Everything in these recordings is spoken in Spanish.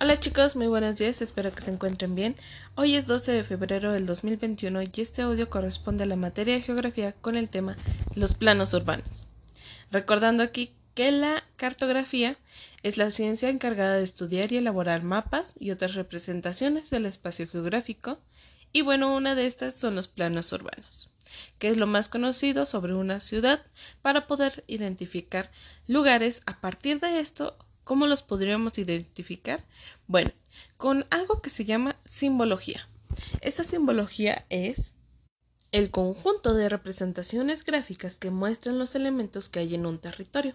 Hola chicos, muy buenos días, espero que se encuentren bien. Hoy es 12 de febrero del 2021 y este audio corresponde a la materia de geografía con el tema los planos urbanos. Recordando aquí que la cartografía es la ciencia encargada de estudiar y elaborar mapas y otras representaciones del espacio geográfico y bueno, una de estas son los planos urbanos que es lo más conocido sobre una ciudad para poder identificar lugares a partir de esto ¿Cómo los podríamos identificar? Bueno, con algo que se llama simbología. Esta simbología es el conjunto de representaciones gráficas que muestran los elementos que hay en un territorio,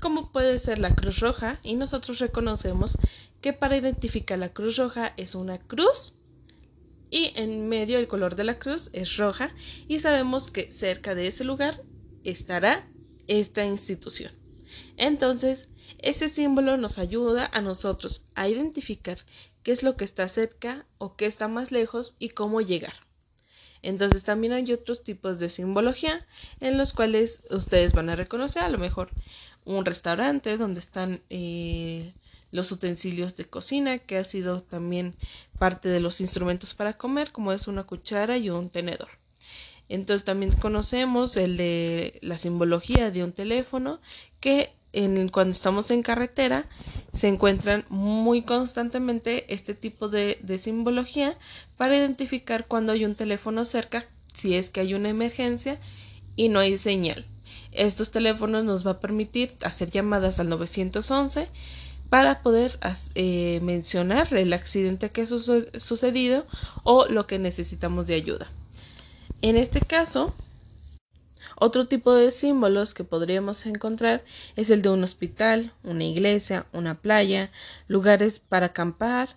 como puede ser la cruz roja, y nosotros reconocemos que para identificar la cruz roja es una cruz y en medio el color de la cruz es roja y sabemos que cerca de ese lugar estará esta institución. Entonces, ese símbolo nos ayuda a nosotros a identificar qué es lo que está cerca o qué está más lejos y cómo llegar. Entonces también hay otros tipos de simbología en los cuales ustedes van a reconocer a lo mejor un restaurante donde están eh, los utensilios de cocina que ha sido también parte de los instrumentos para comer como es una cuchara y un tenedor. Entonces también conocemos el de la simbología de un teléfono que cuando estamos en carretera se encuentran muy constantemente este tipo de, de simbología para identificar cuando hay un teléfono cerca, si es que hay una emergencia y no hay señal. Estos teléfonos nos va a permitir hacer llamadas al 911 para poder eh, mencionar el accidente que ha sucedido o lo que necesitamos de ayuda. En este caso, otro tipo de símbolos que podríamos encontrar es el de un hospital, una iglesia, una playa, lugares para acampar,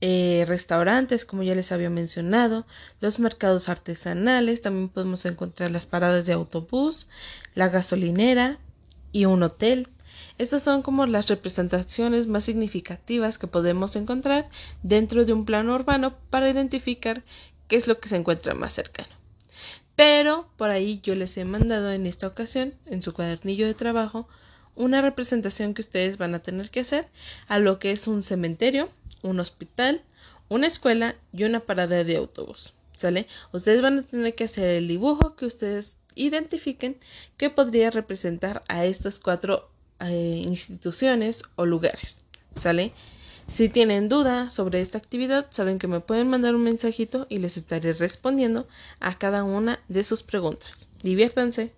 eh, restaurantes, como ya les había mencionado, los mercados artesanales, también podemos encontrar las paradas de autobús, la gasolinera y un hotel. Estas son como las representaciones más significativas que podemos encontrar dentro de un plano urbano para identificar qué es lo que se encuentra más cercano. Pero por ahí yo les he mandado en esta ocasión, en su cuadernillo de trabajo, una representación que ustedes van a tener que hacer a lo que es un cementerio, un hospital, una escuela y una parada de autobús. ¿Sale? Ustedes van a tener que hacer el dibujo que ustedes identifiquen que podría representar a estas cuatro eh, instituciones o lugares. ¿Sale? Si tienen duda sobre esta actividad, saben que me pueden mandar un mensajito y les estaré respondiendo a cada una de sus preguntas. Diviértanse.